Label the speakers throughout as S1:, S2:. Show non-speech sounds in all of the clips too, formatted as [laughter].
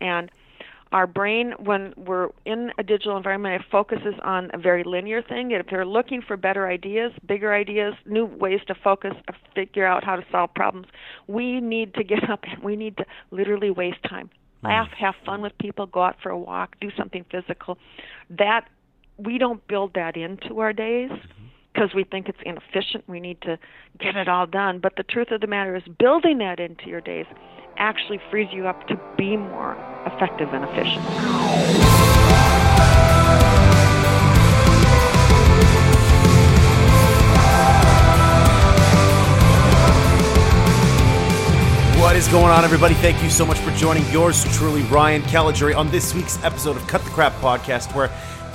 S1: And our brain, when we're in a digital environment, it focuses on a very linear thing. If they're looking for better ideas, bigger ideas, new ways to focus, uh, figure out how to solve problems, we need to get [laughs] up and we need to literally waste time. Laugh, have fun with people, go out for a walk, do something physical. That we don't build that into our days because we think it's inefficient. We need to get it all done. But the truth of the matter is, building that into your days actually frees you up to be more effective and efficient.
S2: What is going on, everybody? Thank you so much for joining yours truly, Ryan Caligiuri, on this week's episode of Cut the Crap podcast, where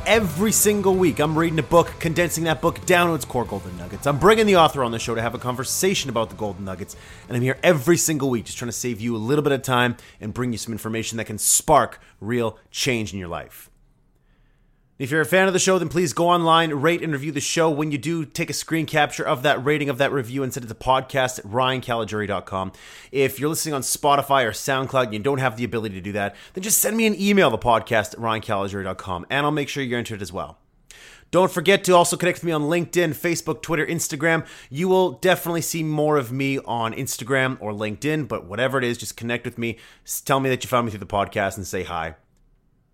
S2: every single week I'm reading a book, condensing that book down to its core golden nuggets. I'm bringing the author on the show to have a conversation about the golden nuggets, and I'm here every single week just trying to save you a little bit of time and bring you some information that can spark real change in your life. If you're a fan of the show, then please go online, rate and review the show. When you do, take a screen capture of that rating of that review and send it to podcast at ryancaligiuri.com. If you're listening on Spotify or SoundCloud and you don't have the ability to do that, then just send me an email, the podcast at ryancaligiuri.com, and I'll make sure you're entered as well. Don't forget to also connect with me on LinkedIn, Facebook, Twitter, Instagram. You will definitely see more of me on Instagram or LinkedIn, but whatever it is, just connect with me. Tell me that you found me through the podcast and say hi.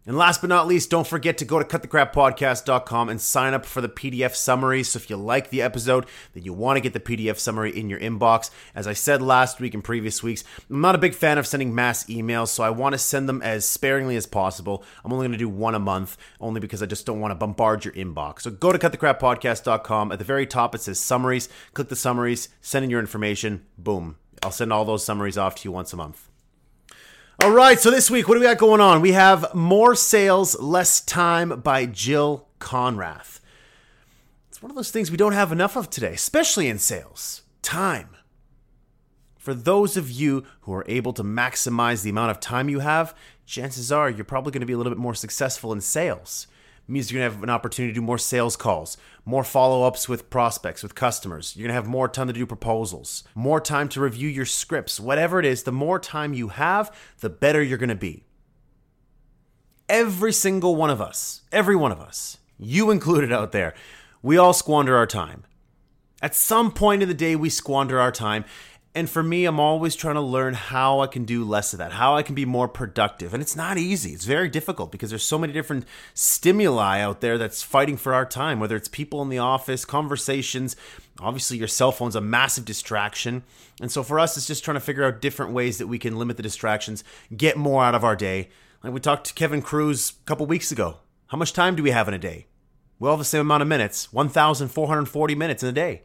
S2: And last but not least, don't forget to go to cutthecrappodcast.com and sign up for the PDF summary. So if you like the episode, then you want to get the PDF summary in your inbox. As I said last week and previous weeks, I'm not a big fan of sending mass emails, so I want to send them as sparingly as possible. I'm only going to do one a month, only because I just don't want to bombard your inbox. So go to cutthecrappodcast.com. At the very top, it says summaries. Click the summaries, send in your information. Boom. I'll send all those summaries off to you once a month. All right, so this week, what do we got going on? We have More Sales, Less Time by Jill Konrath. It's one of those things we don't have enough of today, especially in sales time. For those of you who are able to maximize the amount of time you have, chances are you're probably going to be a little bit more successful in sales means you're going to have an opportunity to do more sales calls, more follow ups with prospects, with customers. You're going to have more time to do proposals, more time to review your scripts. Whatever it is, the more time you have, the better you're going to be. Every single one of us, every one of us, you included out there, we all squander our time. At some point in the day, we squander our time. And for me, I'm always trying to learn how I can do less of that, how I can be more productive. And it's not easy. It's very difficult because there's so many different stimuli out there that's fighting for our time, whether it's people in the office, conversations. Obviously, your cell phone's a massive distraction. And so for us, it's just trying to figure out different ways that we can limit the distractions, get more out of our day. Like we talked to Kevin Kruse a couple weeks ago. How much time do we have in a day? We all have the same amount of minutes 1,440 minutes in a day.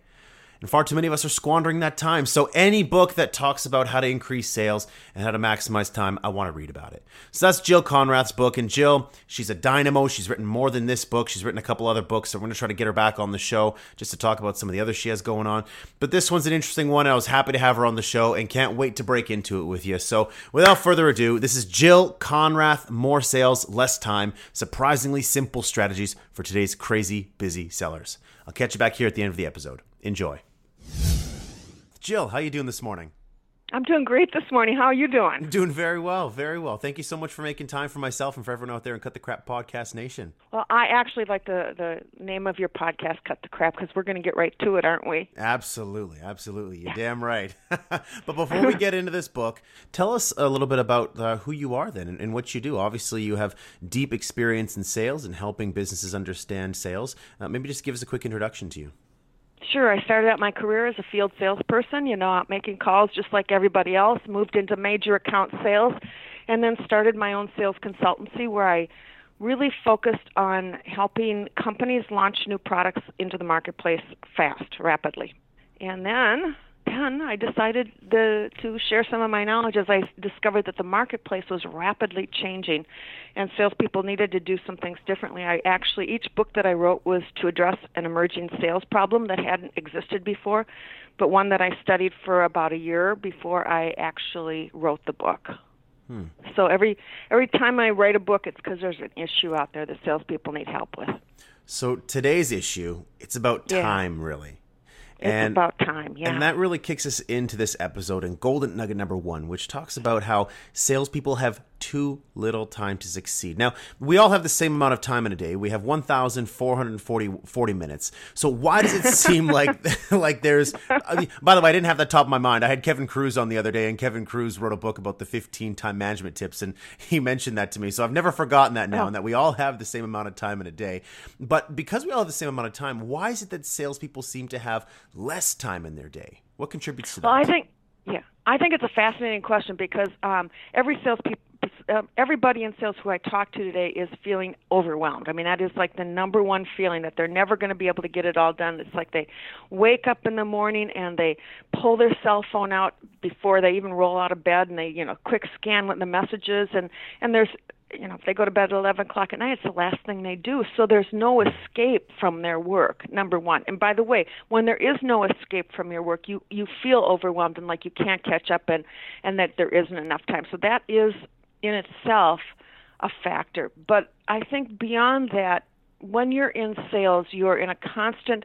S2: And far too many of us are squandering that time. So, any book that talks about how to increase sales and how to maximize time, I want to read about it. So, that's Jill Konrath's book. And Jill, she's a dynamo. She's written more than this book. She's written a couple other books. So, we're going to try to get her back on the show just to talk about some of the others she has going on. But this one's an interesting one. I was happy to have her on the show and can't wait to break into it with you. So, without further ado, this is Jill Konrath More Sales, Less Time Surprisingly Simple Strategies for Today's Crazy Busy Sellers. I'll catch you back here at the end of the episode. Enjoy. Jill, how you doing this morning?
S1: I'm doing great this morning. How are you doing?
S2: I'm doing very well, very well. Thank you so much for making time for myself and for everyone out there in Cut the Crap Podcast Nation.
S1: Well, I actually like the the name of your podcast, Cut the Crap, because we're going to get right to it, aren't we?
S2: Absolutely, absolutely. You're damn right. [laughs] but [laughs] before we get into this book, tell us a little bit about uh, who you are then and, and, what you do. Obviously, you have deep experience in sales and helping businesses understand sales. Uh, maybe just give us a quick introduction to you.
S1: Sure. I started out my career as a field salesperson, you know, out making calls just like everybody else, moved into major account sales, and then started my own sales consultancy where I really focused on helping companies launch new products into the marketplace fast, rapidly. And then then I decided the, to share some of my knowledge as I discovered that the marketplace was rapidly changing and salespeople needed to do some things differently. I actually, each book that I wrote was to address an emerging sales problem that hadn't existed before, but one that I studied for about a year before I actually wrote the book. Hmm. So every every time I write a book, it's because there's an issue out there that salespeople need help with.
S2: So today's issue, it's about time, yeah. Really.
S1: It's and, about time, yeah.
S2: And that really kicks us into this episode in Golden Nugget number one, which talks about how salespeople have too little time to succeed. Now, we all have the same amount of time in a day. We have 1,440 40 minutes. So why does it [laughs] seem like [laughs] like there's By the way, I didn't have that top of my mind. I had Kevin Kruse on the other day and Kevin Kruse wrote a book about the 15 time management tips and [laughs] he mentioned that to me. So I've never forgotten that now oh. and that we all have the same amount of time in a day. But because we all have the same amount of time, why is it that salespeople seem to have less time in their day? What contributes to that?
S1: Well, I think yeah, I think it's a fascinating question because um, every salespeople um, everybody in sales who I talk to today is feeling overwhelmed. I mean, that is like the number one feeling that they're never going to be able to get it all done. It's like they wake up in the morning and they pull their cell phone out before they even roll out of bed, and they, you know, quick scan what the messages and and there's you know, if they go to bed at 11 o'clock at night, it's the last thing they do. So there's no escape from their work, number one. And by the way, when there is no escape from your work, you, you feel overwhelmed and like you can't catch up and, and that there isn't enough time. So that is in itself a factor. But I think beyond that, when you're in sales, you're in a constant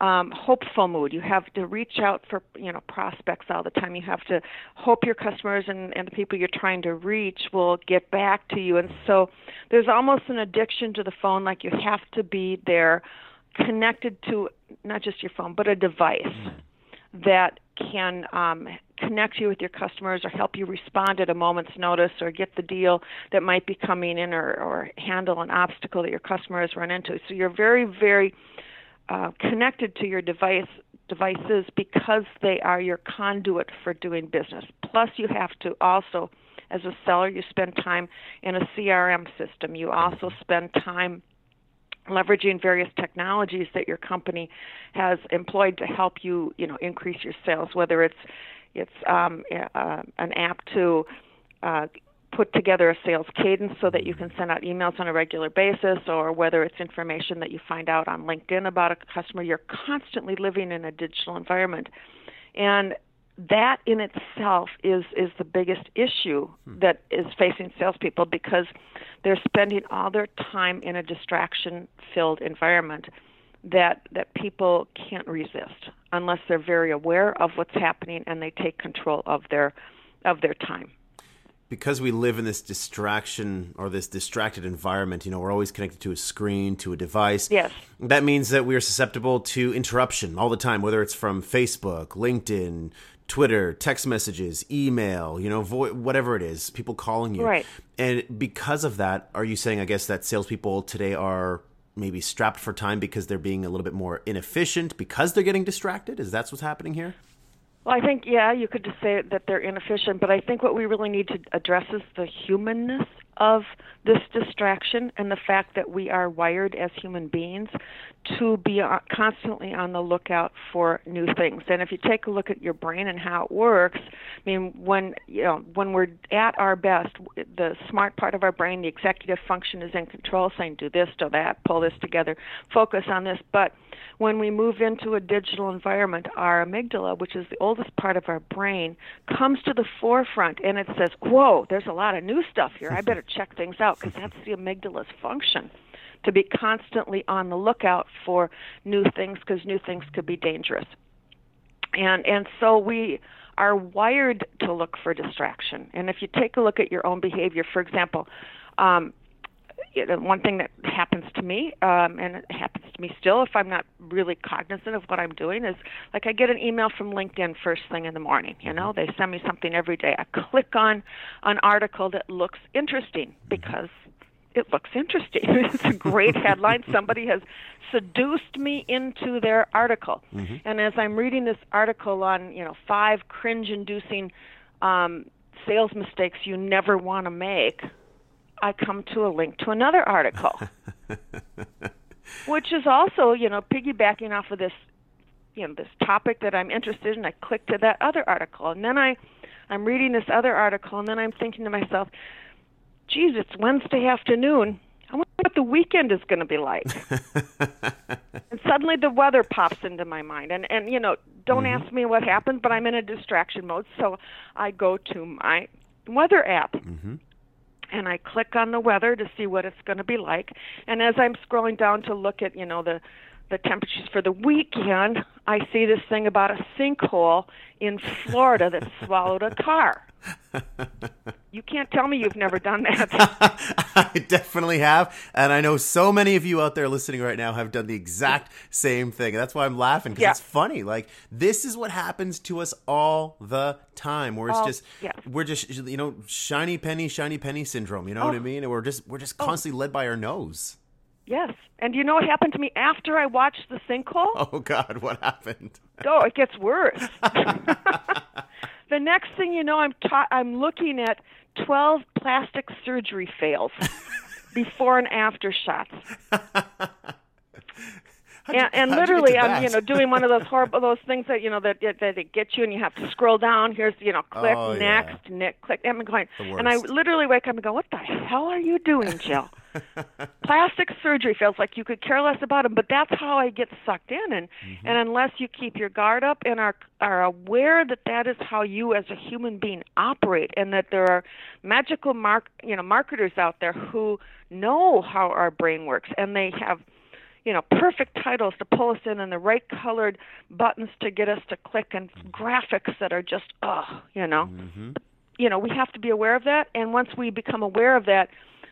S1: um, hopeful mood. You have to reach out for you know prospects all the time. You have to hope your customers and, and the people you're trying to reach will get back to you. And so there's almost an addiction to the phone. Like you have to be there, connected to not just your phone, but a device that can um, connect you with your customers or help you respond at a moment's notice or get the deal that might be coming in or, or handle an obstacle that your customer has run into. So you're very, very uh, connected to your device devices because they are your conduit for doing business. Plus, you have to also, as a seller, you spend time in a CRM system. You also spend time leveraging various technologies that your company has employed to help you, you know, increase your sales. Whether it's it's um, uh, an app to uh, put together a sales cadence so that you can send out emails on a regular basis, or whether it's information that you find out on LinkedIn about a customer. You're constantly living in a digital environment, and that in itself is is the biggest issue hmm. that is facing salespeople because they're spending all their time in a distraction filled environment that that people can't resist unless they're very aware of what's happening and they take control of their of their time
S2: because we live in this distraction or this distracted environment, you know, we're always connected to a screen, to a device.
S1: Yes.
S2: That means that we're susceptible to interruption all the time, whether it's from Facebook, LinkedIn, Twitter, text messages, email, you know, vo- whatever it is, people calling you.
S1: Right.
S2: And because of that, are you saying, I guess, that salespeople today are maybe strapped for time because they're being a little bit more inefficient because they're getting distracted? Is that what's happening here?
S1: Well, I think yeah, you could just say that they're inefficient, but I think what we really need to address is the humanness of this distraction and the fact that we are wired as human beings to be constantly on the lookout for new things. And if you take a look at your brain and how it works, I mean, when you know when we're at our best, the smart part of our brain, the executive function, is in control, saying do this, do that, pull this together, focus on this. But when we move into a digital environment, our amygdala, which is the oldest part of our brain, comes to the forefront and it says, "Whoa, there's a lot of new stuff here. I better check things out," because that's the amygdala's function to be constantly on the lookout for new things because new things could be dangerous. And and so we are wired to look for distraction. And if you take a look at your own behavior, for example, um, one thing that happens to me, um, and it happens to me still if I'm not really cognizant of what I'm doing, is like I get an email from LinkedIn first thing in the morning. You know, they send me something every day. I click on an article that looks interesting because it looks interesting. [laughs] it's a great headline. Somebody has seduced me into their article. Mm-hmm. And as I'm reading this article on, you know, five cringe-inducing um, sales mistakes you never want to make, I come to a link to another article, [laughs] which is also, you know, piggybacking off of this, you know, this topic that I'm interested in. I click to that other article, and then I, I'm reading this other article, and then I'm thinking to myself, geez, it's Wednesday afternoon. I wonder what the weekend is going to be like. [laughs] and suddenly the weather pops into my mind. And, and you know, don't mm-hmm. ask me what happened, but I'm in a distraction mode. So I go to my weather app. Mm-hmm. And I click on the weather to see what it's going to be like. And as I'm scrolling down to look at, you know, the the temperatures for the weekend, I see this thing about a sinkhole in Florida that swallowed a car. [laughs] you can't tell me you've never done that. [laughs]
S2: I definitely have, and I know so many of you out there listening right now have done the exact same thing. That's why I'm laughing because
S1: Yeah.
S2: it's funny. Like this is what happens to us all the time, where it's
S1: All-
S2: just
S1: yes.
S2: we're just you know shiny penny, shiny penny syndrome. You know what oh. I
S1: Oh.
S2: mean? And we're just we're just oh. constantly led by our nose.
S1: yes. And you know what happened to me after I watched the sinkhole?
S2: Oh God, what happened?
S1: Oh, it gets worse. [laughs] the next thing you know, I'm ta- I'm looking at 12 plastic surgery fails, [laughs] before and after shots. [laughs] And, and
S2: how'd you get
S1: literally, I'm you know doing one of those horrible those things that you know that that that it get you and you have to scroll down. Here's you know click
S2: Oh, yeah.
S1: next, next click. I'm going, and I literally wake up and go, "What the hell are you doing, Jill?" [laughs] Plastic surgery feels like you could care less about them, but that's how I get sucked in. And
S2: Mm-hmm.
S1: and unless you keep your guard up and are are aware that that is how you as a human being operate, and that there are magical mark you know marketers out there who know how our brain works, and they have you know, perfect titles to pull us in and the right colored buttons to get us to click and graphics that are just, oh, you know. mhm You know, we have to be aware of that. And once we become aware of that,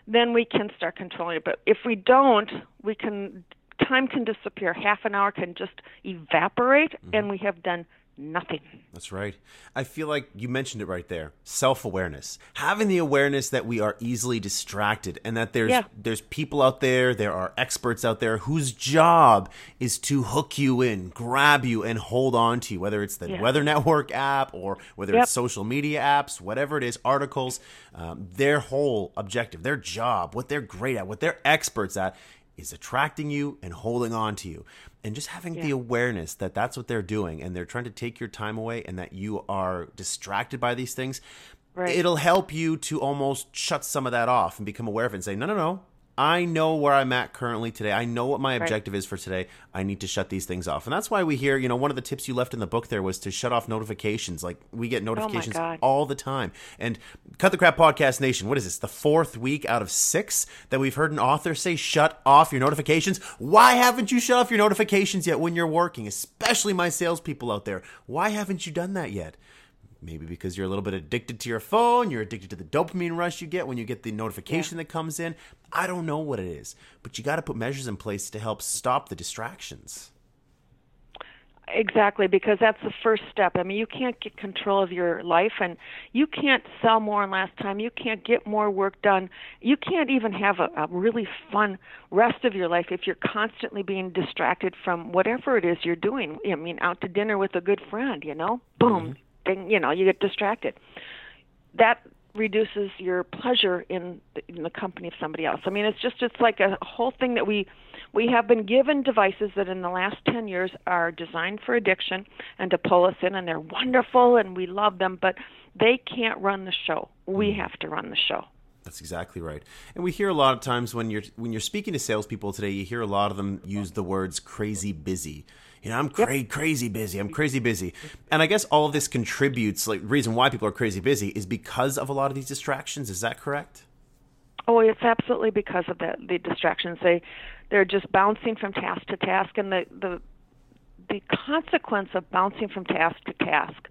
S1: then we can start controlling it. But if we don't, we can, time can disappear. Half an hour can just evaporate and we have done nothing.
S2: That's right. I feel like you mentioned it right there. Self-awareness. Having the awareness that we are easily distracted and that there's
S1: Yeah.
S2: there's people out there, there are experts out there whose job is to hook you in, grab you and hold on to you, whether it's the
S1: Yeah.
S2: Weather Network app or whether
S1: Yep.
S2: it's social media apps, whatever it is, articles, um, their whole objective, their job, what they're great at, what they're experts at is attracting you and holding on to you and just having the awareness that that's what they're doing and they're trying to take your time away and that you are distracted by these things
S1: Right.
S2: it'll help you to almost shut some of that off and become aware of it and say no no no I know where I'm at currently today. I know what my objective is for today. I need to shut these things off. And that's why we hear, you know, one of the tips you left in the book there was to shut off notifications. Like we get oh notifications
S1: God.
S2: all the time. And Cut the Crap Podcast Nation, what is this? The fourth week out of six that we've heard an author say, shut off your notifications. Why haven't you shut off your notifications yet when you're working? Especially my salespeople out there. Why haven't you done that yet? Maybe because you're a little bit addicted to your phone, you're addicted to the dopamine rush you get when you get the notification that comes in. I don't know what it is, but you got to put measures in place to help stop the distractions.
S1: Exactly, because that's the first step. I mean, you can't get control of your life, and you can't sell more in less time. You can't get more work done. You can't even have a, a really fun rest of your life if you're constantly being distracted from whatever it is you're doing. I mean, out to dinner with a good friend, you know, boom, mm-hmm. Ding, you know, you get distracted. That reduces your pleasure in the, in the company of somebody else. I mean, it's just it's like a whole thing that we we have been given devices that in the last 10 years are designed for addiction and to pull us in and they're wonderful and we love them, but they can't run the show. We mm. have to run the show.
S2: That's exactly right. And we hear a lot of times when you're when you're speaking to salespeople today, you hear a lot of them use the words "crazy busy." You know, I'm cra- crazy busy. I'm crazy busy. And I guess all of this contributes. Like, reason why people are crazy busy is because of a lot of these distractions. Is that correct?
S1: Oh, it's absolutely because of the the distractions. They they're just bouncing from task to task, and the the the consequence of bouncing from task to task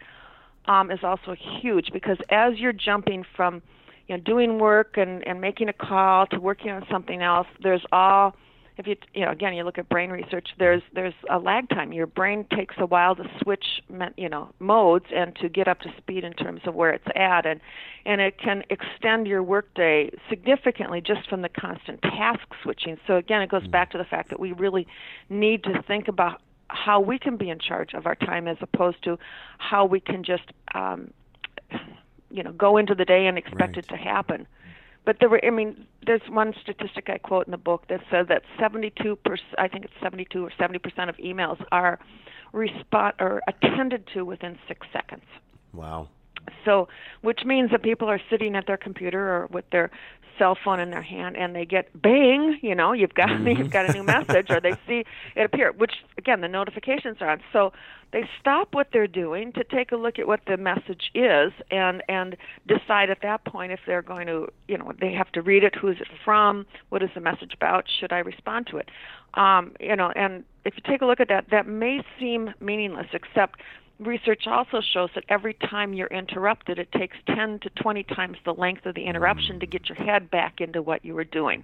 S1: um, is also huge because as you're jumping from you know doing work and and making a call to working on something else, there's all if you you know again you look at brain research there's there's a lag time. Your brain takes a while to switch you know modes and to get up to speed in terms of where it's at. And and it can extend your workday significantly just from the constant task switching. So again it goes back to the fact that we really need to think about how we can be in charge of our time as opposed to how we can just um you know go into the day and expect
S2: Right.
S1: it to happen but there were i mean there's one statistic i quote in the book that said that 72 percent i think it's 72 or 70 percent of emails are respond or attended to within six seconds
S2: Wow.
S1: so which means that people are sitting at their computer or with their cell phone in their hand and they get bang you know you've got [laughs] you've got a new message or they see it appear which again the notifications are on. So they stop what they're doing to take a look at what the message is and and decide at that point if they're going to you know they have to read it who is it from what is the message about should i respond to it? Um you know and if you take a look at that that may seem meaningless except research also shows that every time you're interrupted, it takes 10 to 20 times the length of the interruption to get your head back into what you were doing.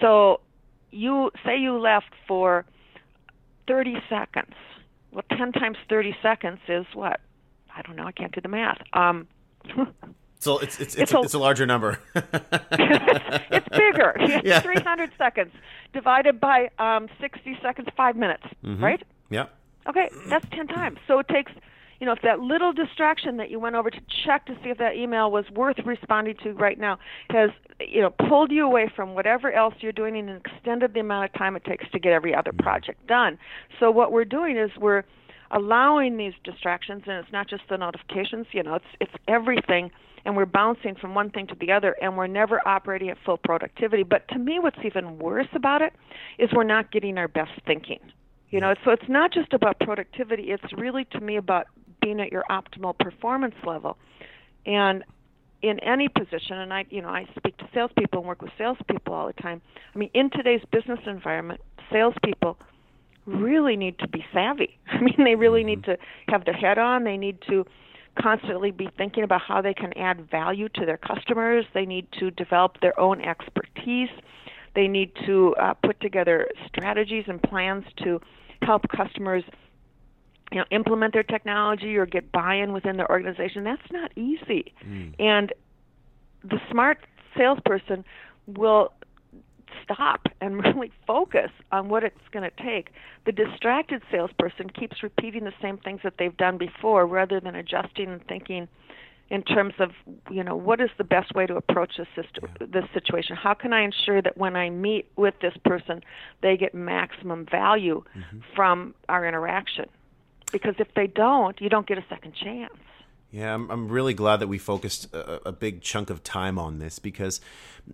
S1: So, you say you left for 30 seconds. Well, 10 times 30 seconds is what? I don't know. I can't do the math. Um,
S2: so it's it's it's, it's, a, it's a larger number. [laughs] [laughs]
S1: it's bigger. yeah. 300 seconds divided by um, 60 seconds, five minutes, mm-hmm. right?
S2: Yeah.
S1: Okay, that's 10 times. So it takes, you know, if that little distraction that you went over to check to see if that email was worth responding to right now has, you know, pulled you away from whatever else you're doing and extended the amount of time it takes to get every other project done. So what we're doing is we're allowing these distractions, and it's not just the notifications, you know, it's it's everything and we're bouncing from one thing to the other and we're never operating at full productivity. But to me, what's even worse about it is we're not getting our best thinking. You know, so it's not just about productivity, it's really to me about being at your optimal performance level. And in any position, and I, you know, I speak to salespeople and work with salespeople all the time. I mean, in today's business environment, salespeople really need to be savvy. [laughs] I mean, they really need mm-hmm. to have their head on. They need to constantly be thinking about how they can add value to their customers. They need to develop their own expertise. They need to uh, put together strategies and plans to help customers you know implement their technology or get buy-in within their organization that's not easy mm. and the smart salesperson will stop and [laughs] really focus on what it's going to take. The distracted salesperson keeps repeating the same things that they've done before rather than adjusting and thinking in terms of you know what is the best way to approach this system, this situation? How can i ensure that when i meet with this person they get maximum value mm-hmm. from our interaction? Because if they don't you don't get a second chance
S2: yeah, I'm, I'm really glad that we focused a, a, big chunk of time on this because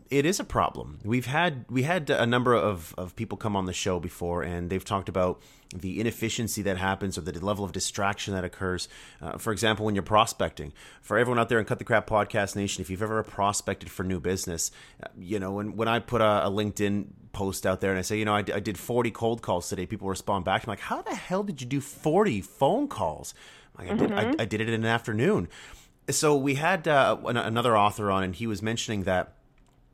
S2: it is a problem. We've had we had a number of, of people come on the show before, and they've talked about the inefficiency that happens or the level of distraction that occurs. Uh, for example, when you're prospecting, for everyone out there in Cut the Crap Podcast Nation, if you've ever prospected for new business, uh, you know, when when I put a, a LinkedIn post out there and I say, you know, I, I did 40 cold calls today, people respond back. I'm like, how the hell did you do 40 phone calls? Like I did, mm-hmm. I, did it in an afternoon. So we had uh, another author on, and he was mentioning that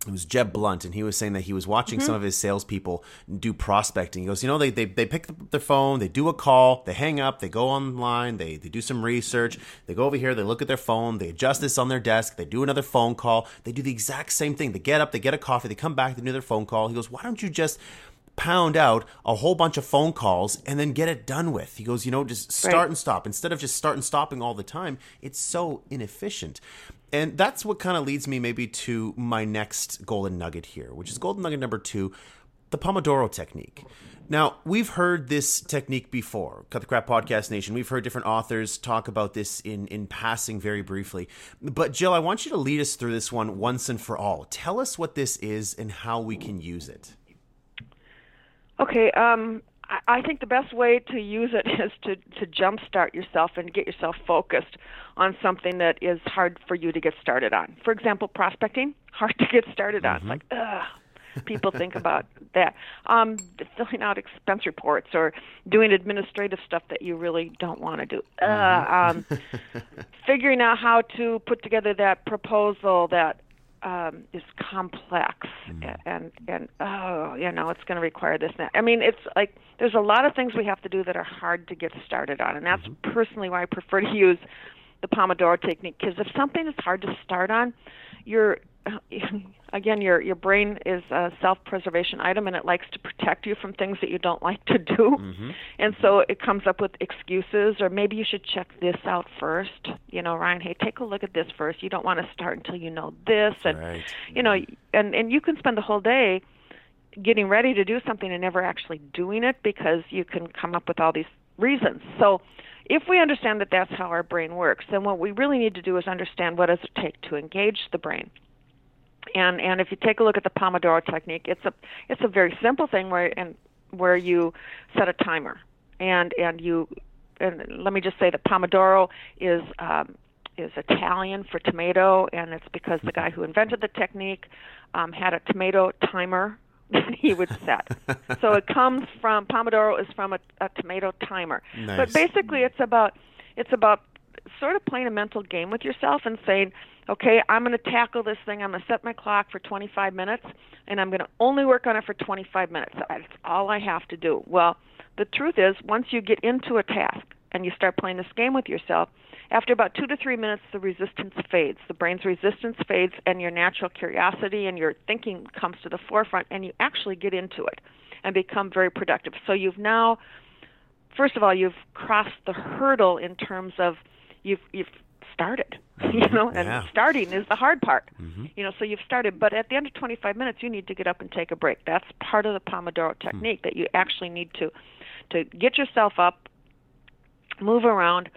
S2: it was Jeb Blount, and he was saying that he was watching mm-hmm. some of his salespeople do prospecting. He goes, you know, they, they, they pick up their phone, they do a call, they hang up, they go online, they, they do some research, they go over here, they look at their phone, they adjust this on their desk, they do another phone call, they do the exact same thing. They get up, they get a coffee, they come back, they do their phone call. He goes, why don't you just pound out a whole bunch of phone calls and then get it done with. He goes, you know, just start right. and stop. Instead of just start and stopping all the time, it's so inefficient. And that's what kind of leads me maybe to my next golden nugget here, which is golden nugget number two the Pomodoro technique. Now, we've heard this technique before. Cut the Crap Podcast Nation. We've heard different authors talk about this in, in passing very briefly. But, Jill, I want you to lead us through this one once and for all. Tell us what this is and how we can use it.
S1: Okay, um, I think the best way to use it [laughs] is to to jumpstart yourself and get yourself focused on something that is hard for you to get started on. For example, prospecting, [laughs] hard to get started on. Mm-hmm. Like, ugh. People think about [laughs] that. Um, filling out expense reports or doing administrative stuff that you really don't want to do. Uh, mm-hmm. um, figuring out how to put together that proposal that um, is complex mm. and and oh you know it's going to require this and that. I mean it's like there's a lot of things we have to do that are hard to get started on and that's mm-hmm. personally why I prefer to [laughs] use the Pomodoro technique because if something is hard to start on you're [laughs] again your your brain is a self-preservation item and it likes to protect you from things that you don't like to do. Mm-hmm. and so it comes up with excuses or maybe you should check this out first. You know Ryan hey take a look at this first. You don't want to start until you know this and right. you know and and you can spend the whole day getting ready to do something and never actually doing it because you can come up with all these reasons. So if we understand that that's how our brain works, then what we really need to do is understand what does it take to engage the brain and and if you take a look at the Pomodoro technique, it's a it's a very simple thing where and where you set a timer and and you and let me just say that Pomodoro is um, is Italian for tomato, and it's because the guy who invented the technique um, had a tomato timer [laughs] that he would set. so it comes from Pomodoro is from a, a tomato timer. Nice. But basically, it's about it's about sort of playing a mental game with yourself and saying, okay, I'm going to tackle this thing. I'm going to set my clock for 25 minutes, and I'm going to only work on it for 25 minutes. That's all I have to do. Well, the truth is, once you get into a task and you start playing this game with yourself, after about two to three minutes, the resistance fades. The brain's resistance fades, and your natural curiosity and your thinking comes to the forefront, and you actually get into it and become very productive. So you've now, first of all, you've crossed the hurdle in terms of you've you've started, [laughs] you know, and
S2: Yeah.
S1: starting is the hard part.
S2: Mm-hmm.
S1: You know, so you've started, but at the end of 25 minutes, you need to get up and take a break. That's part of the Pomodoro
S2: Hmm.
S1: technique that you actually need to to get yourself up, move around,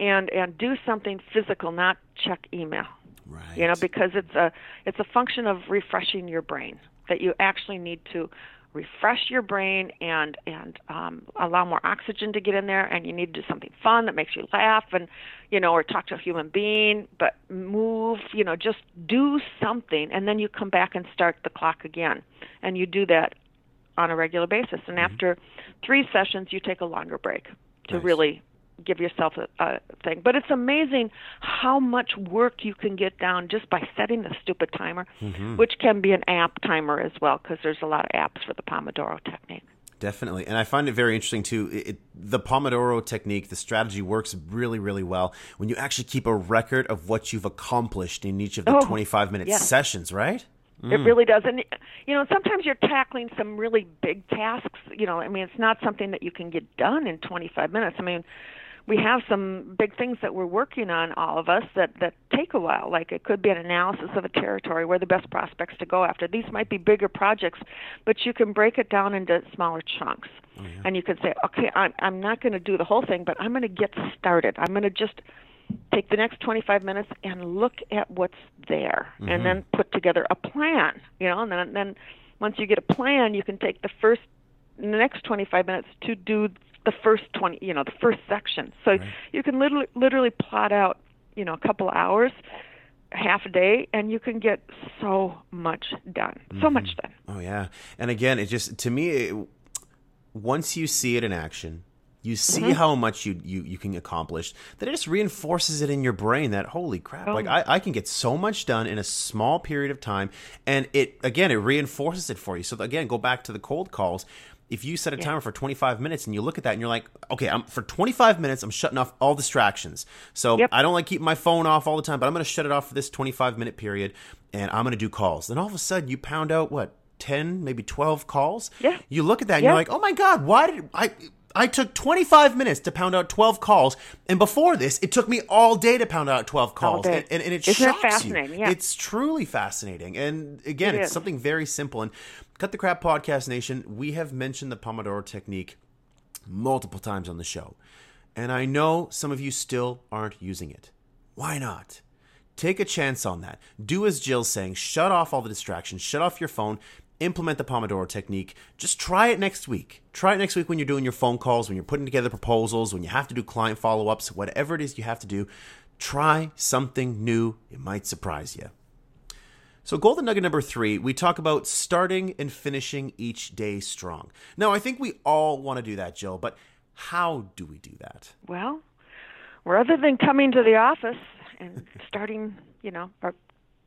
S1: and and do something physical, not check email.
S2: Right.
S1: You know, because it's a it's a function of refreshing your brain that you actually need to refresh your brain and and um, allow more oxygen to get in there and you need to do something fun that makes you laugh and you know or talk to a human being but move you know just do something and then you come back and start the clock again. And you do that on a regular basis. And after three sessions you take a longer break to
S2: Nice.
S1: really give yourself a, a thing. But it's amazing how much work you can get down just by setting the stupid timer, mm-hmm. which can be an app timer as well, because there's a lot of apps for the Pomodoro technique.
S2: Definitely. And I find it very interesting too. It, the Pomodoro technique, the strategy works really, really well when you actually keep a record of what you've accomplished in each of the
S1: Oh,
S2: 25 minute
S1: yes.
S2: sessions, right?
S1: It mm. really does. And, you know, sometimes you're tackling some really big tasks. You know, I mean, it's not something that you can get done in 25 minutes. I mean, we have some big things that we're working on, all of us, that, that take a while. Like it could be an analysis of a territory, where the best prospects to go after. These might be bigger projects, but you can break it down into smaller chunks. Oh, and you can say, okay, I'm, I'm not going to do the whole thing, but I'm going to get started. I'm going to just take the next 25 minutes and look at what's there and mm-hmm. then put together a plan you know and then then once you get a plan you can take the first the next 25 minutes to do the first 20 you know the first section so you can literally literally plot out you know a couple hours half a day and you can get so much done so much done
S2: Oh yeah, and again, it just to me, it, once you see it in action, you see
S1: Mm-hmm.
S2: how much you, you you can accomplish. That it just reinforces it in your brain that holy crap, like
S1: Oh.
S2: I, I can get so much done in a small period of time, and it again it reinforces it for you. So again, go back to the cold calls. If you set a timer for 25 minutes and you look at that and you're like, okay, I'm for 25 minutes, I'm shutting off all distractions. So
S1: Yep.
S2: I don't like keeping my phone off all the time, but I'm going to shut it off for this 25 minute period and I'm going to do calls. Then all of a sudden you pound out what 10, maybe 12 calls.
S1: Yeah.
S2: You look at that and
S1: Yeah.
S2: you're like, oh my god, why did I? I took 25 minutes to pound out 12 calls, and before this, it took me all day to pound out 12 calls. And, and, and it
S1: Isn't
S2: shocks
S1: fascinating?
S2: you.
S1: Yeah.
S2: It's truly fascinating. And again,
S1: It
S2: it's
S1: is.
S2: something very simple. And Cut the Crap Podcast Nation, we have mentioned the Pomodoro technique multiple times on the show. And I know some of you still aren't using it. Why not? Take a chance on that. Do as Jill's saying, shut off all the distractions, shut off your phone, implement the Pomodoro technique. Just try it next week. Try it next week when you're doing your phone calls, when you're putting together proposals, when you have to do client follow ups, whatever it is you have to do. Try something new. It might surprise you. So, golden nugget number three, we talk about starting and finishing each day strong. Now, I think we all want to do that, Jill, but how do we do that?
S1: Well, rather than coming to the office and starting, you know, or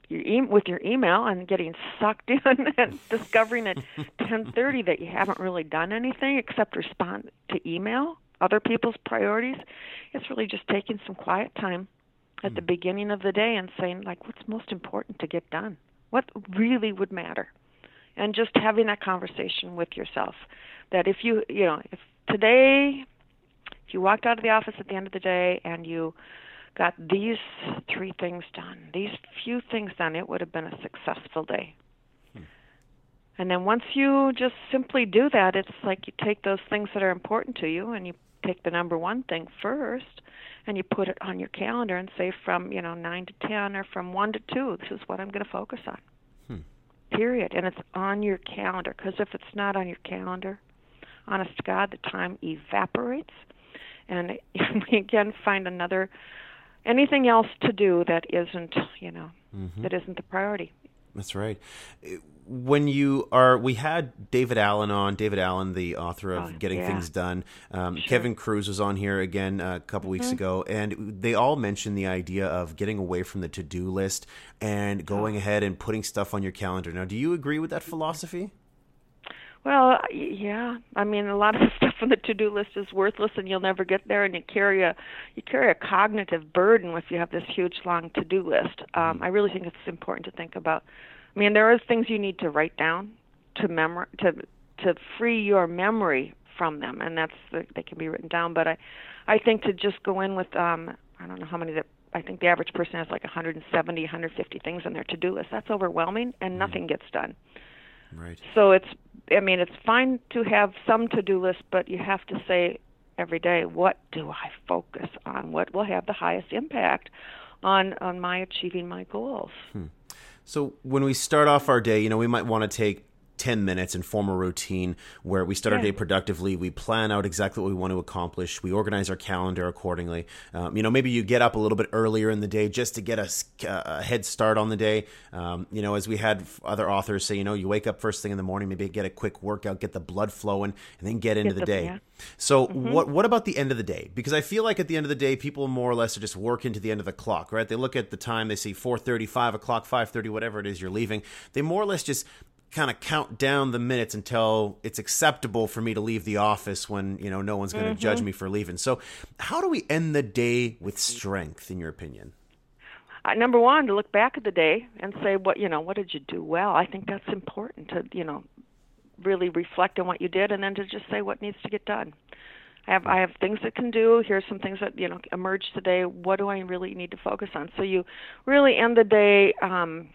S1: your e- with your email and getting sucked [laughs] in and discovering at [laughs] 10:30 that you haven't really done anything except respond to email, other people's priorities, it's really just taking some quiet time at the hmm. beginning of the day and saying like what's most important to get done? What really would matter? And just having that conversation with yourself that if you, you know, if today if you walked out of the office at the end of the day and you got these three things done, these few things done, it would have been a successful day. Hmm. And then once you just simply do that, it's like you take those things that are important to you and you take the number one thing first and you put it on your calendar and say from, you know, 9 to 10 or from 1 to 2, this is what I'm going to focus on. Hmm. Period. And it's on your calendar because if it's not on your calendar, honest to God, the time evaporates and [laughs] we again find another anything else to do that isn't you know that isn't the priority
S2: That's right. When you are, we had David Allen on, David Allen, the author of
S1: Oh,
S2: Getting
S1: yeah.
S2: Things Done. Um, Kevin Kruse was on here again uh, a couple weeks ago, and they all mentioned the idea of getting away from the to do list and going ahead and putting stuff on your calendar. Now, do you agree with that philosophy?
S1: Well, yeah. I mean, a lot of [laughs] the stuff on the to-do list is worthless, and you'll never get there. And you carry a you carry a cognitive burden if you have this huge long to-do list. Um, I really think it's important to think about. I mean, there are things you need to write down to memor to to free your memory from them, and that's the, they can be written down. But I, I think to just go in with um, I don't know how many that. I think the average person has like 170, 150 things on their to-do list. That's overwhelming, and nothing gets done.
S2: Right.
S1: So it's, I mean, it's fine to have some to do list, but you have to say every day, what do I focus on? What will have the highest impact on on my achieving my goals? Hmm.
S2: So when we start off our day, you know, we might want to take 10 minutes and form a routine where we start our day productively. We plan out exactly what we want to accomplish. We organize our calendar accordingly. Um, you know, maybe you get up a little bit earlier in the day just to get a head start on the day. Um, you know, as we had other authors say, you know, you wake up first thing in the morning, maybe get a quick workout, get the blood flowing, and then get into the,
S1: the-
S2: day.
S1: yeah.
S2: So what what about the end of the day? Because I feel like at the end of the day, people more or less are just working to the end of the clock, right? They look at the time, they see 4.30, 5 o'clock, 5.30, whatever it is you're leaving. They more or less just kind of count down the minutes until it's acceptable for me to leave the office when, you know, no one's going to judge me for leaving. So how do we end the day with strength, in your opinion?
S1: Uh, number one, to look back at the day and say, what you know, what did you do well? I think that's important to you know, really reflect on what you did, and then to just say what needs to get done. I have I have things that can do. Here's some things that you know emerged today. What do I really need to focus on? So you really end the day um,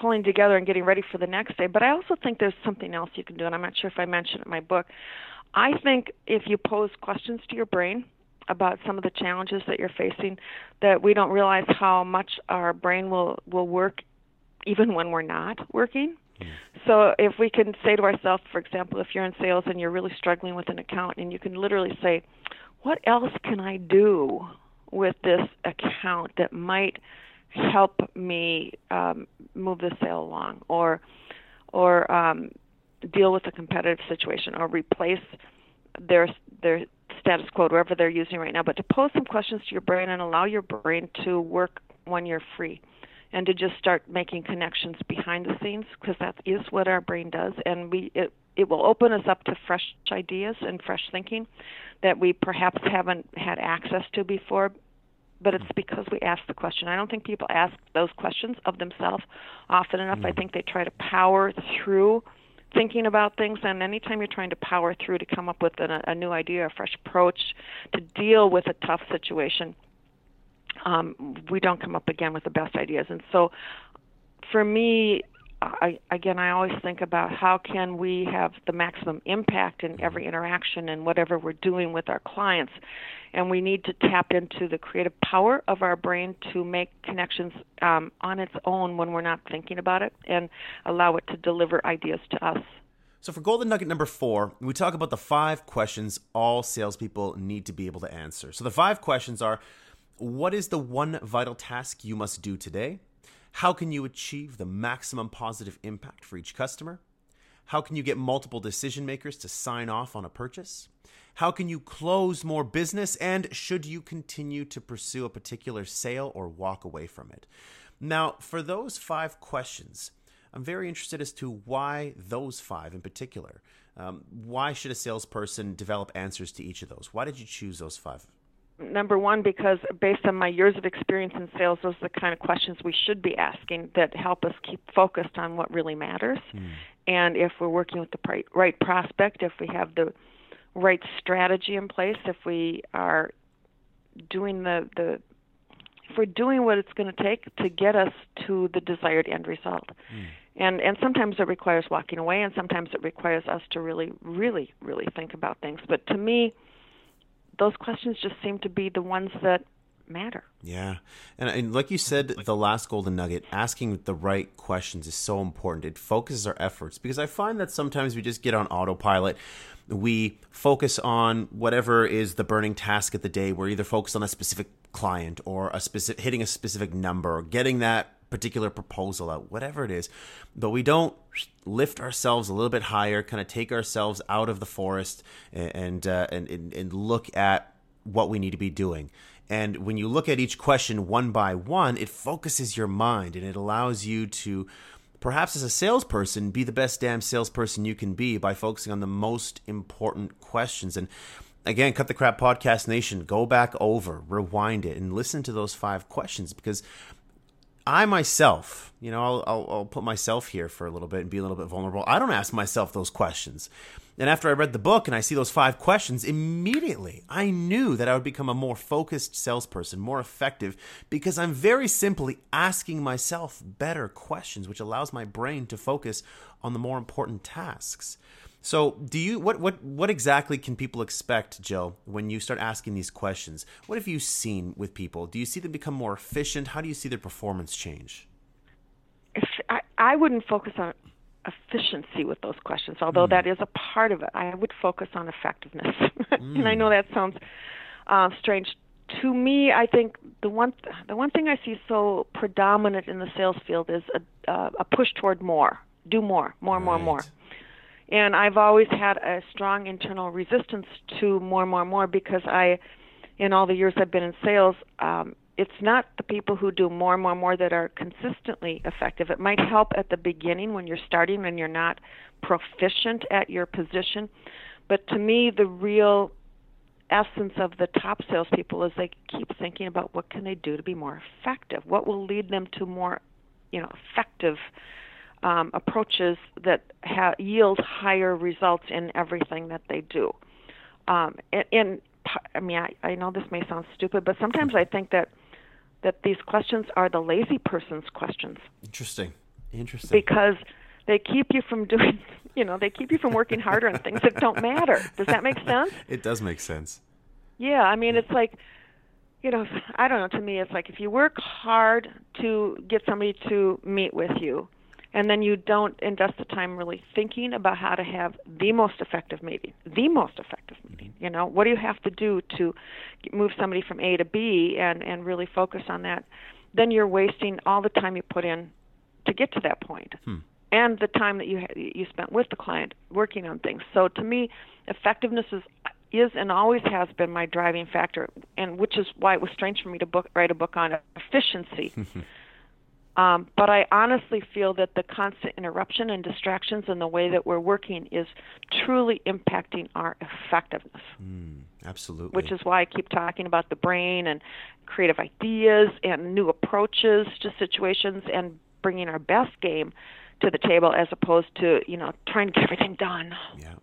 S1: pulling together and getting ready for the next day. But I also think there's something else you can do, and I'm not sure if I mentioned it in my book. I think if you pose questions to your brain about some of the challenges that you're facing, that we don't realize how much our brain will will work even when we're not working. Hmm. So if we can say to ourselves, for example, if you're in sales and you're really struggling with an account, and you can literally say, "What else can I do with this account that might help me um, move the sale along, or or um, deal with a competitive situation, or replace their their status quo, whatever they're using right now." But to pose some questions to your brain and allow your brain to work when you're free and to just start making connections behind the scenes because that is what our brain does and we it it will open us up to fresh ideas and fresh thinking that we perhaps haven't had access to before but it's because we ask the question. I don't think people ask those questions of themselves often enough. I think they try to power through thinking about things and anytime you're trying to power through to come up with a, a new idea, a fresh approach to deal with a tough situation, um, we don't come up again with the best ideas. And so, for me, I, again, I always think about how can we have the maximum impact in every interaction and whatever we're doing with our clients, and we need to tap into the creative power of our brain to make connections um, on its own when we're not thinking about it, and allow it to deliver ideas to us.
S2: So for golden nugget number four, we talk about the five questions all salespeople need to be able to answer. So the five questions are: What is the one vital task you must do today? How can you achieve the maximum positive impact for each customer? How can you get multiple decision makers to sign off on a purchase? How can you close more business? And should you continue to pursue a particular sale or walk away from it? Now, for those five questions, I'm very interested as to why those five in particular. Um, why should a salesperson develop answers to each of those? Why did you choose those five?
S1: Number one because based on my years of experience in sales those are the kind of questions we should be asking that help us keep focused on what really matters. Hmm. And if we're working with the right prospect if we have the right strategy in place if we are doing the the if we're doing what it's going to take to get us to the desired end result. Hmm. And and sometimes it requires walking away and sometimes it requires us to really really really think about things. But to me those questions just seem to be the ones that matter.
S2: Yeah. And, and like you said, the last golden nugget, asking the right questions is so important. It focuses our efforts because I find that sometimes we just get on autopilot. We focus on whatever is the burning task of the day. We're either focused on a specific client or a specific hitting a specific number or getting that particular proposal out, whatever it is. But we don't lift ourselves a little bit higher, kind of take ourselves out of the forest and uh, and, and and look at what we need to be doing. And when you look at each question one by one, it focuses your mind and it allows you to perhaps as a salesperson be the best damn salesperson you can be by focusing on the most important questions and again cut the crap podcast nation go back over rewind it and listen to those five questions because I myself, you know, I'll, I'll, I'll, put myself here for a little bit and be a little bit vulnerable. I don't ask myself those questions. And after I read the book and I see those five questions, immediately I knew that I would become a more focused salesperson, more effective, because I'm very simply asking myself better questions, which allows my brain to focus on the more important tasks. So, do you what what what exactly can people expect, Jill, when you start asking these questions? What have you seen with people? Do you see them become more efficient? How do you see their performance change?
S1: If I, I wouldn't focus on efficiency with those questions, although mm. that is a part of it. I would focus on effectiveness, mm. [laughs] and I know that sounds uh, strange to me. I think the one the one thing I see so predominant in the sales field is a, uh, a push toward more, do more, more, right. more, more. And I've always had a strong internal resistance to more, more, more because I, in all the years I've been in sales, um, it's not the people who do more, more, more that are consistently effective. It might help at the beginning when you're starting and you're not proficient at your position. But to me, the real essence of the top salespeople is they keep thinking about what can they do to be more effective. What will lead them to more, you know, effective um, approaches that ha- yield higher results in everything that they do. Um, and, and I mean, I, I know this may sound stupid, but sometimes I think that that these questions are the lazy person's questions.
S2: Interesting. Interesting.
S1: Because they keep you from doing, [laughs] you know, they keep you from working harder on [laughs] things that don't matter. Does that make sense?
S2: It does make sense.
S1: Yeah, I mean, it's like, you know, I don't know. To me, it's like if you work hard to get somebody to meet with you, and then you don't invest the time really thinking about how to have the most effective meeting the most effective meeting you know? What do you have to do to move somebody from a to b and and really focus on that? Then you're wasting all the time you put in to get to that point. Hmm. and the time that you you spent with the client working on things. So to me effectiveness is is and always has been my driving factor and which is why it was strange for me to book, write a book on efficiency [laughs] Um, but I honestly feel that the constant interruption and distractions and the way that we're working is truly impacting our effectiveness.
S2: Mm, absolutely.
S1: Which is why I keep talking about the brain and creative ideas and new approaches to situations and bringing our best game to the table as opposed to, you know, trying to get everything done.
S2: Yeah.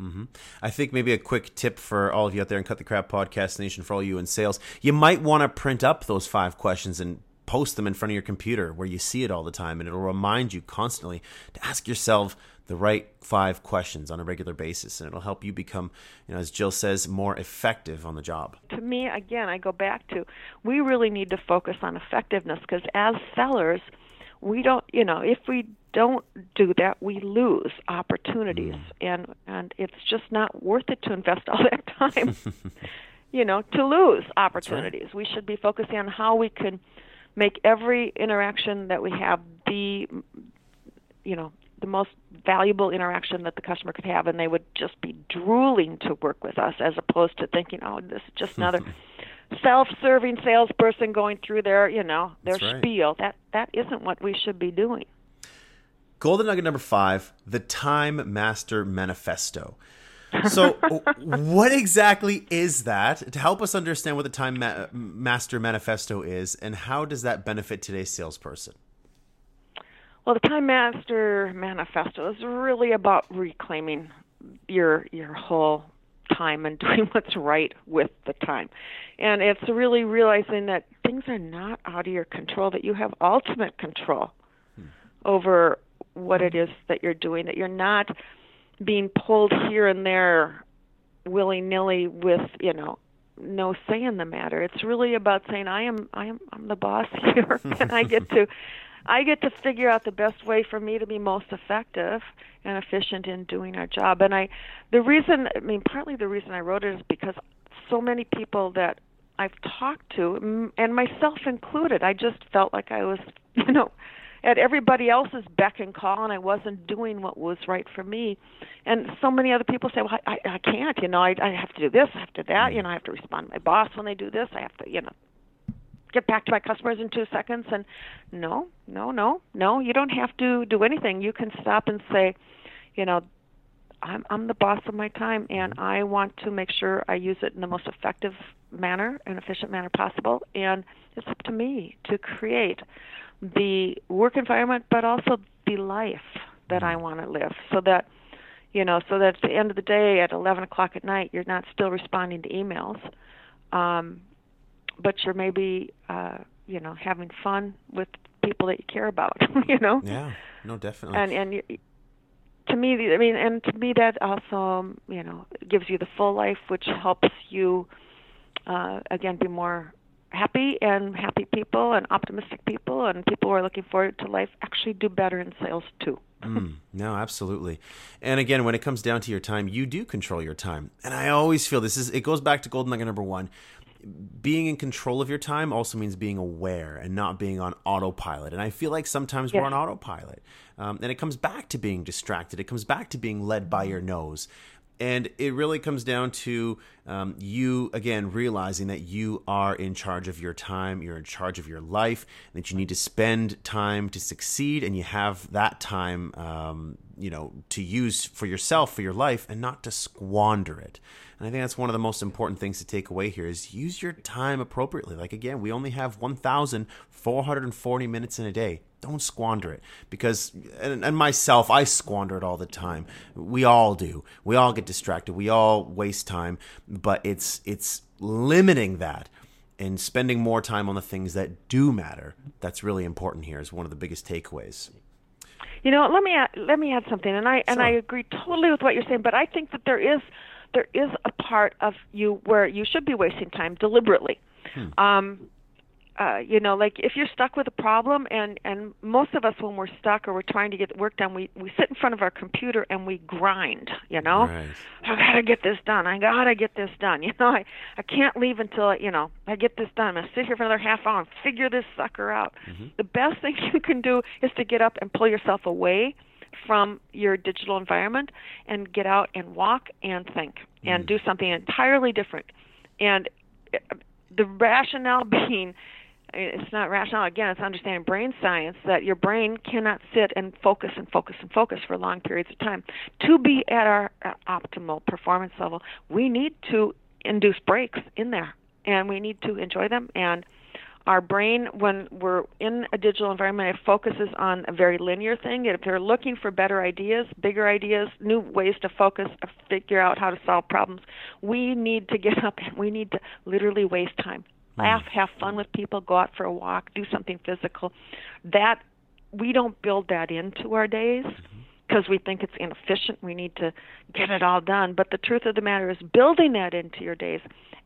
S2: Mm-hmm. I think maybe a quick tip for all of you out there in Cut the Crap Podcast Nation, for all you in sales, you might want to print up those five questions and post them in front of your computer where you see it all the time and it'll remind you constantly to ask yourself the right five questions on a regular basis and it'll help you become you know as jill says more effective on the job
S1: to me again i go back to we really need to focus on effectiveness because as sellers we don't you know if we don't do that we lose opportunities mm. and and it's just not worth it to invest all that time [laughs] you know to lose opportunities right. we should be focusing on how we can make every interaction that we have the you know the most valuable interaction that the customer could have and they would just be drooling to work with us as opposed to thinking oh this is just another [laughs] self-serving salesperson going through their you know their right. spiel. That that isn't what we should be doing.
S2: Golden nugget number 5 the time master manifesto so, [laughs] what exactly is that? To help us understand what the Time Ma- Master Manifesto is, and how does that benefit today's salesperson?
S1: Well, the Time Master Manifesto is really about reclaiming your your whole time and [laughs] doing what's right with the time. And it's really realizing that things are not out of your control, that you have ultimate control hmm. over what it is that you're doing, that you're not being pulled here and there willy nilly with you know no say in the matter. It's really about saying i am i am i'm the boss [laughs] here and i get to [laughs] i get to figure out the best way for me to be most effective and efficient in doing our job. And i the reason i mean partly the reason i wrote it is because so many people that i've talked to and myself included i just felt like i was [laughs] you know, at everybody else's beck and call, and I wasn't doing what was right for me. And so many other people say, "Well, I, I can't. You know, I, I have to do this, I have to do that. You know, I have to respond to my boss when they do this. I have to, you know, get back to my customers in two seconds." And no, no, no, no. You don't have to do anything. You can stop and say, you know, I'm I'm the boss of my time, and I want to make sure I use it in the most effective manner and efficient manner possible. And it's up to me to create the work environment, but also the life that I want to live, so that you know, so that at the end of the day, at 11 o'clock at night, you're not still responding to emails, um, but you're maybe uh, you know having fun with people that you care about. [laughs] you know.
S2: Yeah. No, definitely.
S1: And and. You, to me, I mean, and to me, that also, um, you know, gives you the full life, which helps you, uh, again, be more happy and happy people and optimistic people and people who are looking forward to life actually do better in sales too.
S2: mm, no, absolutely. And again, when it comes down to your time, you do control your time. And I always feel this is it goes back to golden nugget number 1. Being in control of your time also means being aware and not being on autopilot. And I feel like sometimes yes. we're on autopilot. Um, and it comes back to being distracted. It comes back to being led by your nose. And it really comes down to um, you, again, realizing that you are in charge of your time, you're in charge of your life, that you need to spend time to succeed, and you have that time, um, you know, to use for yourself, for your life, and not to squander it. And I think that's one of the most important things to take away here is use your time appropriately. Like, again, we only have 1,440 minutes in a day don't squander it. Because and, and, myself i squander it all the time. We all do. We all get distracted. We all waste time. But it's it's limiting that and spending more time on the things that do matter that's really important here is one of the biggest takeaways.
S1: You know let me add, let me add something. And i sure. and i agree totally with what you're saying but i think that there is there is a part of you where you should be wasting time deliberately. Hmm. um uh, you know, like if you're stuck with a problem, and and most of us when we're stuck or we're trying to get work done, we we sit in front of our computer and we grind. You know,
S2: right.
S1: I gotta get this done. I gotta get this done. [laughs] You know, I I can't leave until you know I get this done. I'm gonna sit here for another half hour and figure this sucker out. Mm-hmm. The best thing [laughs] you can do is to get up and pull yourself away from your digital environment and get out and walk and think mm-hmm. and do something entirely different. And uh, the rationale [laughs] being it's not rational. Again it's understanding brain science that your brain cannot sit and focus and focus and focus for long periods of time. To be at our uh, optimal performance level we need to induce breaks in there and we need to enjoy them. And our brain when we're in a digital environment it focuses on a very linear thing. If they're looking for better ideas bigger ideas new ways to focus uh, figure out how to solve problems we need to get [laughs] up and we need to literally waste time laugh, have fun with people, go out for a walk, do something physical. That we don't build that into our days mm-hmm. because we think it's inefficient. We need to get it all done. But the truth of the matter is, building that into your days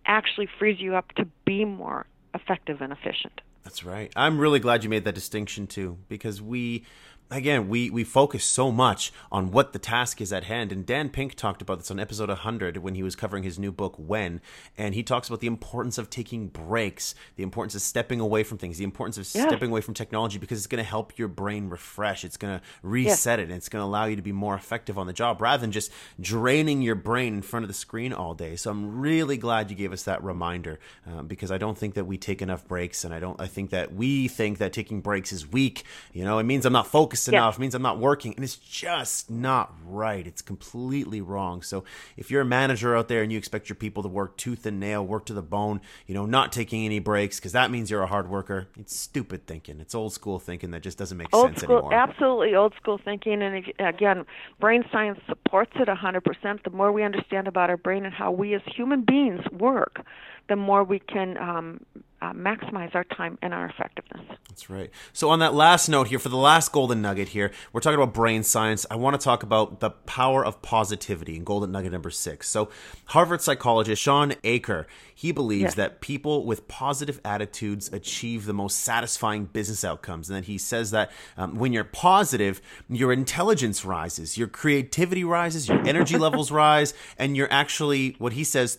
S1: actually frees you up to be more effective and efficient.
S2: That's right. I'm really glad you made that distinction too, because we again, we, we focus so much on what the task is at hand. And Dan Pink talked about this on episode 100 when he was covering his new book, When. And he talks about the importance of taking breaks, the importance of stepping away from things, the importance of yeah. stepping away from technology because it's going to help your brain refresh. It's going to reset yeah. it and it's going to allow you to be more effective on the job rather than just draining your brain in front of the screen all day. So I'm really glad you gave us that reminder um, because I don't think that we take enough breaks. And I don't, I think that we think that taking breaks is weak. You know, it means I'm not focused enough yeah. means I'm not working. And it's just not right. It's completely wrong. So if you're a manager out there and you expect your people to work tooth and nail, work to the bone, you know, not taking any breaks because that means you're a hard worker, it's stupid thinking. It's old school thinking that just doesn't make
S1: old
S2: sense
S1: school,
S2: anymore.
S1: Absolutely old school thinking. And again, brain science supports it 100%. The more we understand about our brain and how we as human beings work, the more we can um, uh, maximize our time and our effectiveness.
S2: That's right. So, on that last note here, for the last golden nugget here, we're talking about brain science. I want to talk about the power of positivity in golden nugget number six. So, Harvard psychologist Shawn Achor he believes yes. that people with positive attitudes achieve the most satisfying business outcomes. And then he says that um, when you're positive, your intelligence rises, your creativity rises, your energy levels [laughs] rise, and you're actually, what he says,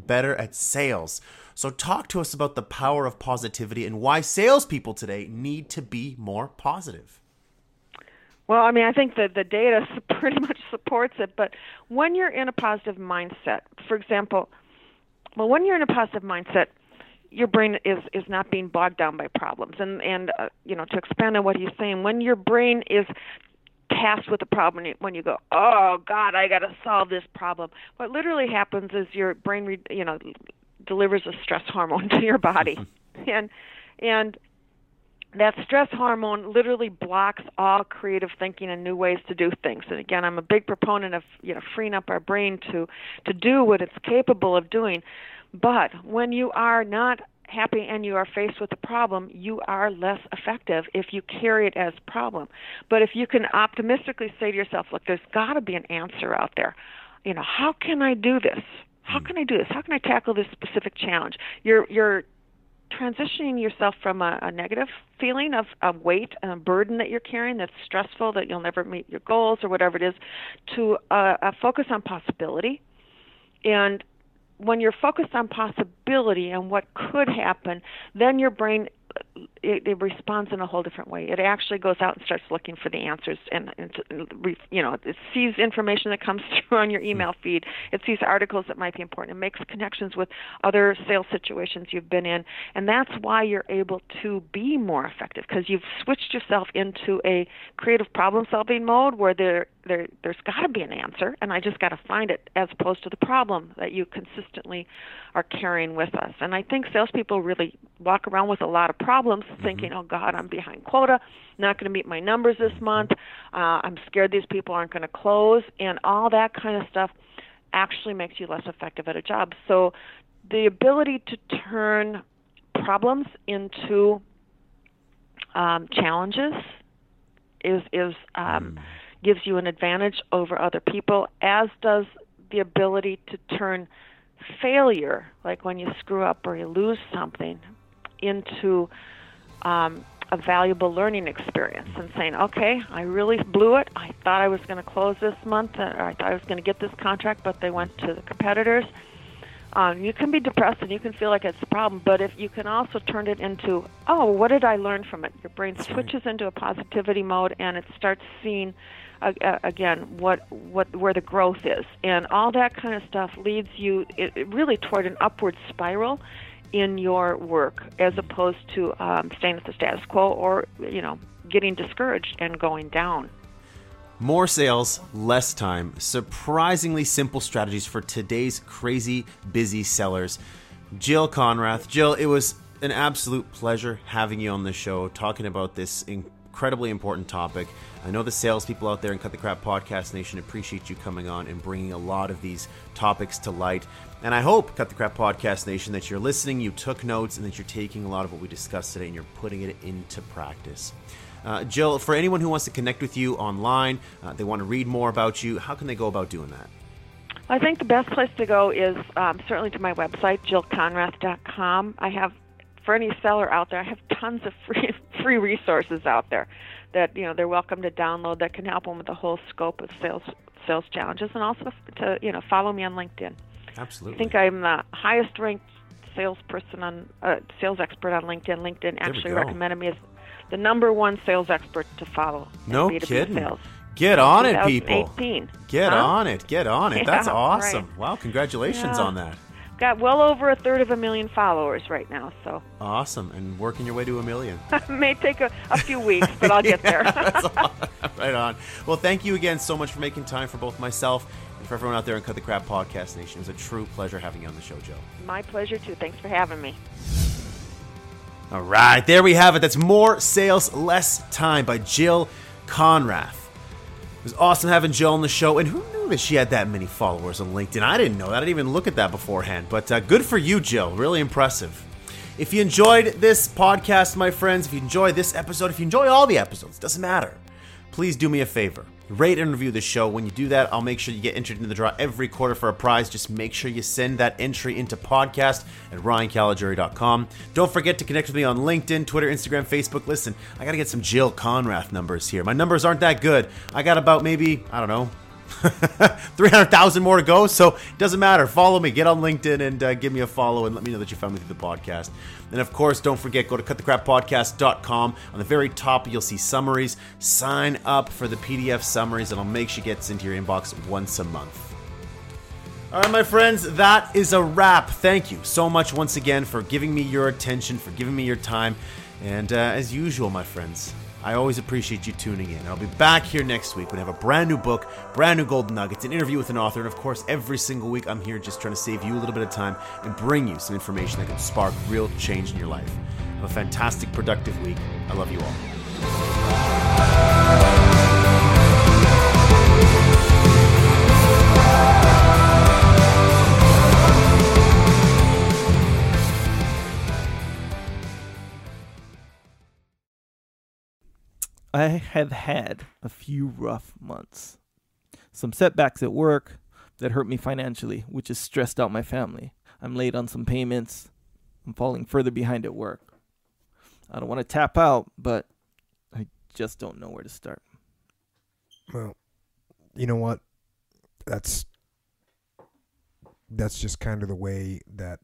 S2: 37% better at sales. So, talk to us about the power of positivity and why salespeople today need to be more positive.
S1: Well, I mean, I think that the data [laughs] pretty much supports it. But when you're in a positive mindset, for example, well, when you're in a positive mindset, your brain is is not being bogged down by problems. And and uh, you know, to expand on what he's saying, when your brain is tasked with a problem when you go oh god i got to solve this problem what literally happens is your brain re- you know delivers a stress hormone [laughs] to your body [laughs] and and that stress hormone literally blocks all creative thinking and new ways to do things. And again, I'm a big proponent of you know freeing up our brain to to do what it's capable of doing. But when you are not happy and you are faced with a problem, you are less effective if you carry it as a problem. But if you can optimistically say to yourself, look, there's got to be an answer out there. You know, how can I do this? How hmm. can I do this? How can I tackle this specific challenge? You're you're transitioning yourself from a, a negative feeling of, of weight and a burden that you're carrying that's stressful, that you'll never meet your goals or whatever it is, to a, a focus on possibility. And when you're focused on possibility and what could happen, then your brain it, it responds in a whole different way. It actually goes out and starts looking for the answers, and, and you know, it sees information that comes [laughs] through on your hmm. email feed. It sees articles that might be important. It makes connections with other sales situations you've been in, and that's why you're able to be more effective because you've switched yourself into a creative problem-solving mode where there, there there's got to be an answer, and I just got to find it, as opposed to the problem that you consistently are carrying with us. And I think salespeople really walk around with a lot of problems, mm-hmm. thinking, "Oh God, I'm behind quota, not going to meet my numbers this mm-hmm. month. Uh, I'm scared these people aren't going to close," and all that kind of stuff actually makes you less effective at a job. So, the ability to turn problems into um, challenges is is um, mm. Gives you an advantage over other people, as does the ability to turn failure, like when you screw up or you lose something, into um, a valuable learning experience and saying, okay, I really blew it. I thought I was going to close this month, or I thought I was going to get this contract, but they went to the competitors. Um, you can be depressed and you can feel like it's a problem, but if you can also turn it into, oh, what did I learn from it? Your brain switches into a positivity mode and it starts seeing uh, again what what where the growth is, and all that kind of stuff leads you it, really toward an upward spiral in your work as opposed to um, staying at the status quo or you know getting discouraged and going down.
S2: More sales, less time. Surprisingly simple strategies for today's crazy busy sellers. Jill Konrath. Jill, it was an absolute pleasure having you on the show, talking about this incredibly important topic. I know the salespeople out there in Cut the Crap Podcast Nation appreciate you coming on and bringing a lot of these topics to light. And I hope, Cut the Crap Podcast Nation, that you're listening, you took notes, and that you're taking a lot of what we discussed today and you're putting it into practice. Uh, Jill, for anyone who wants to connect with you online, uh, they want to read more about you, how can they go about doing that?
S1: I think the best place to go is um, certainly to my website, jillkonrath.com. I have for any seller out there, I have tons of [laughs] free free resources out there that you know they're welcome to download that can help them with the whole scope of sales sales challenges, and also to you know follow me on LinkedIn.
S2: Absolutely.
S1: I think I'm the highest ranked salesperson on uh, sales expert on LinkedIn. LinkedIn actually recommended me as the number one sales expert to follow.
S2: No B2B kidding. Sales. Get on it, people. Get
S1: huh?
S2: on it. Get on it. [laughs] Yeah, That's awesome. Right. Wow, congratulations
S1: yeah.
S2: on that
S1: got well over a third of a million followers right now. So
S2: awesome, and working your way to a million. [laughs]
S1: May take a, a few weeks, but I'll get [laughs] there. [laughs]
S2: right on. Well, thank you again so much for making time for both myself and for everyone out there in Cut the Crap Podcast Nation. It was a true pleasure having you on the show, Joe.
S1: My pleasure too. Thanks for having me.
S2: All right, there we have it. That's More Sales, Less Time by Jill Konrath. It was awesome having Jill on the show, and who knew? that she had that many followers on LinkedIn. I didn't know that. I didn't even look at that beforehand. But uh, good for you, Jill. Really impressive. If you enjoyed this podcast, my friends, if you enjoy this episode, if you enjoy all the episodes, doesn't matter. Please do me a favor rate and review the show. When you do that, I'll make sure you get entered into the draw every quarter for a prize. Just make sure you send that entry into podcast at ryancaligiuri.com. Don't forget to connect with me on LinkedIn, Twitter, Instagram, Facebook. Listen, I got to get some Jill Konrath numbers here. My numbers aren't that good. I got about maybe, I don't know, [laughs] 300,000 more to go, so it doesn't matter. Follow me, get on LinkedIn, and uh, give me a follow, and let me know that you found me through the podcast. And of course, don't forget, go to cutthecrappodcast.com. On the very top, you'll see summaries. Sign up for the PDF summaries, and I'll make sure it gets into your inbox once a month. All right, my friends, that is a wrap. Thank you so much once again for giving me your attention, for giving me your time. And uh, as usual, my friends, I always appreciate you tuning in. I'll be back here next week I have a brand new book, brand new golden nuggets, an interview with an author, and of course, every single week I'm here just trying to save you a little bit of time and bring you some information that can spark real change in your life. Have a fantastic, productive week. I love you all.
S3: I have had a few rough months. Some setbacks at work that hurt me financially, which has stressed out my family. I'm late on some payments. I'm falling further behind at work. I don't want to tap out, but I just don't know where to start.
S4: Well, you know what? That's that's just kind of the way that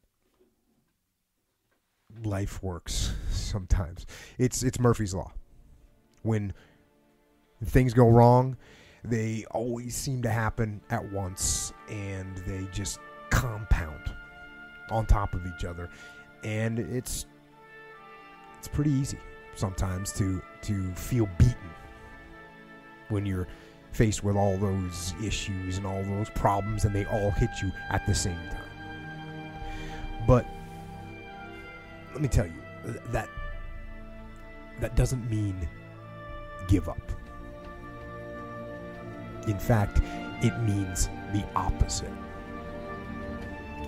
S4: life works sometimes. It's it's Murphy's law when things go wrong, they always seem to happen at once and they just compound on top of each other. And it's it's pretty easy sometimes to to feel beaten when you're faced with all those issues and all those problems and they all hit you at the same time. But let me tell you that that doesn't mean give up. In fact, it means the opposite.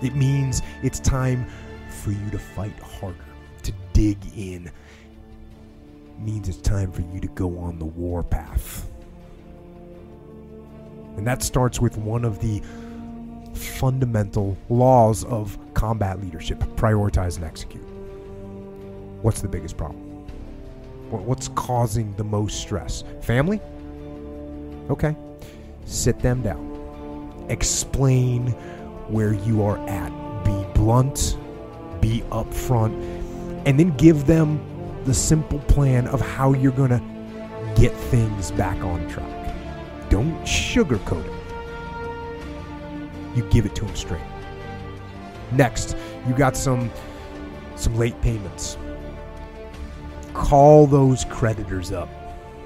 S4: It means it's time for you to fight harder, to dig in. It means it's time for you to go on the war path. And that starts with one of the fundamental laws of combat leadership prioritize and execute. What's the biggest problem? What's causing the most stress? Family? Okay. Sit them down. Explain where you are at. Be blunt, be upfront, and then give them the simple plan of how you're going to get things back on track. Don't sugarcoat it. You give it to them straight. Next, you got some some late payments call those creditors up.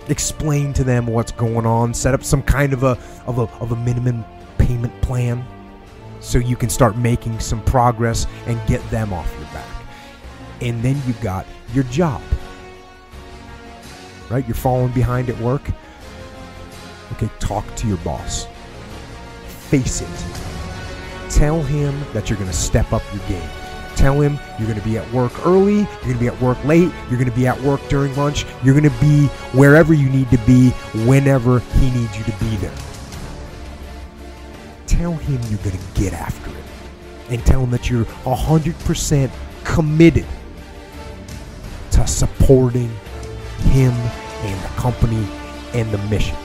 S4: Explain to them what's going on. Set up some kind of a of a, of a minimum payment plan so you can start making some progress and get them off your back. And then you got your job. Right? You're falling behind at work? Okay talk to your boss. Face it. Tell him that you're going to step up your game Tell him you're going to be at work early, you're going to be at work late, you're going to be at work during lunch, you're going to be wherever you need to be whenever he needs you to be there. Tell him you're going to get after it. And tell him that you're 100% committed to supporting him and the company and the mission.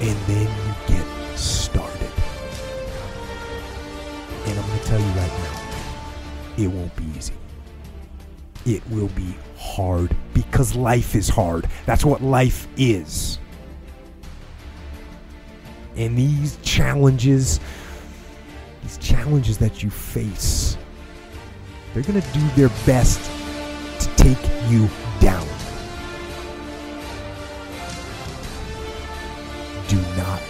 S4: And then you get To tell you right now, it won't be easy. It will be hard because life is hard. That's what life is. And these challenges, these challenges that you face, they're going to do their best to take you down. Do not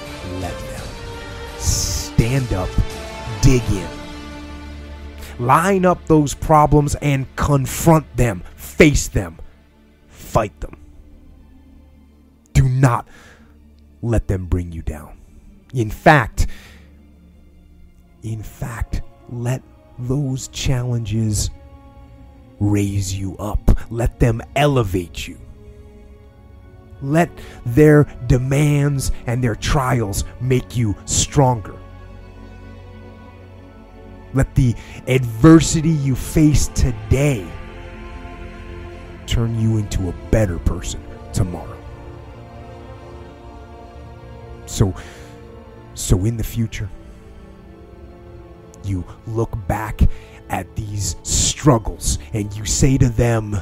S4: let them. Stand up dig in. Line up those problems and confront them, face them, fight them. Do not let them bring you down. In fact, in fact, let those challenges raise you up. Let them elevate you. Let their demands and their trials make you stronger. Let the adversity you face today turn you into a better person tomorrow. So, so in the future, you look back at these struggles and you say to them,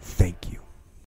S4: Thank you.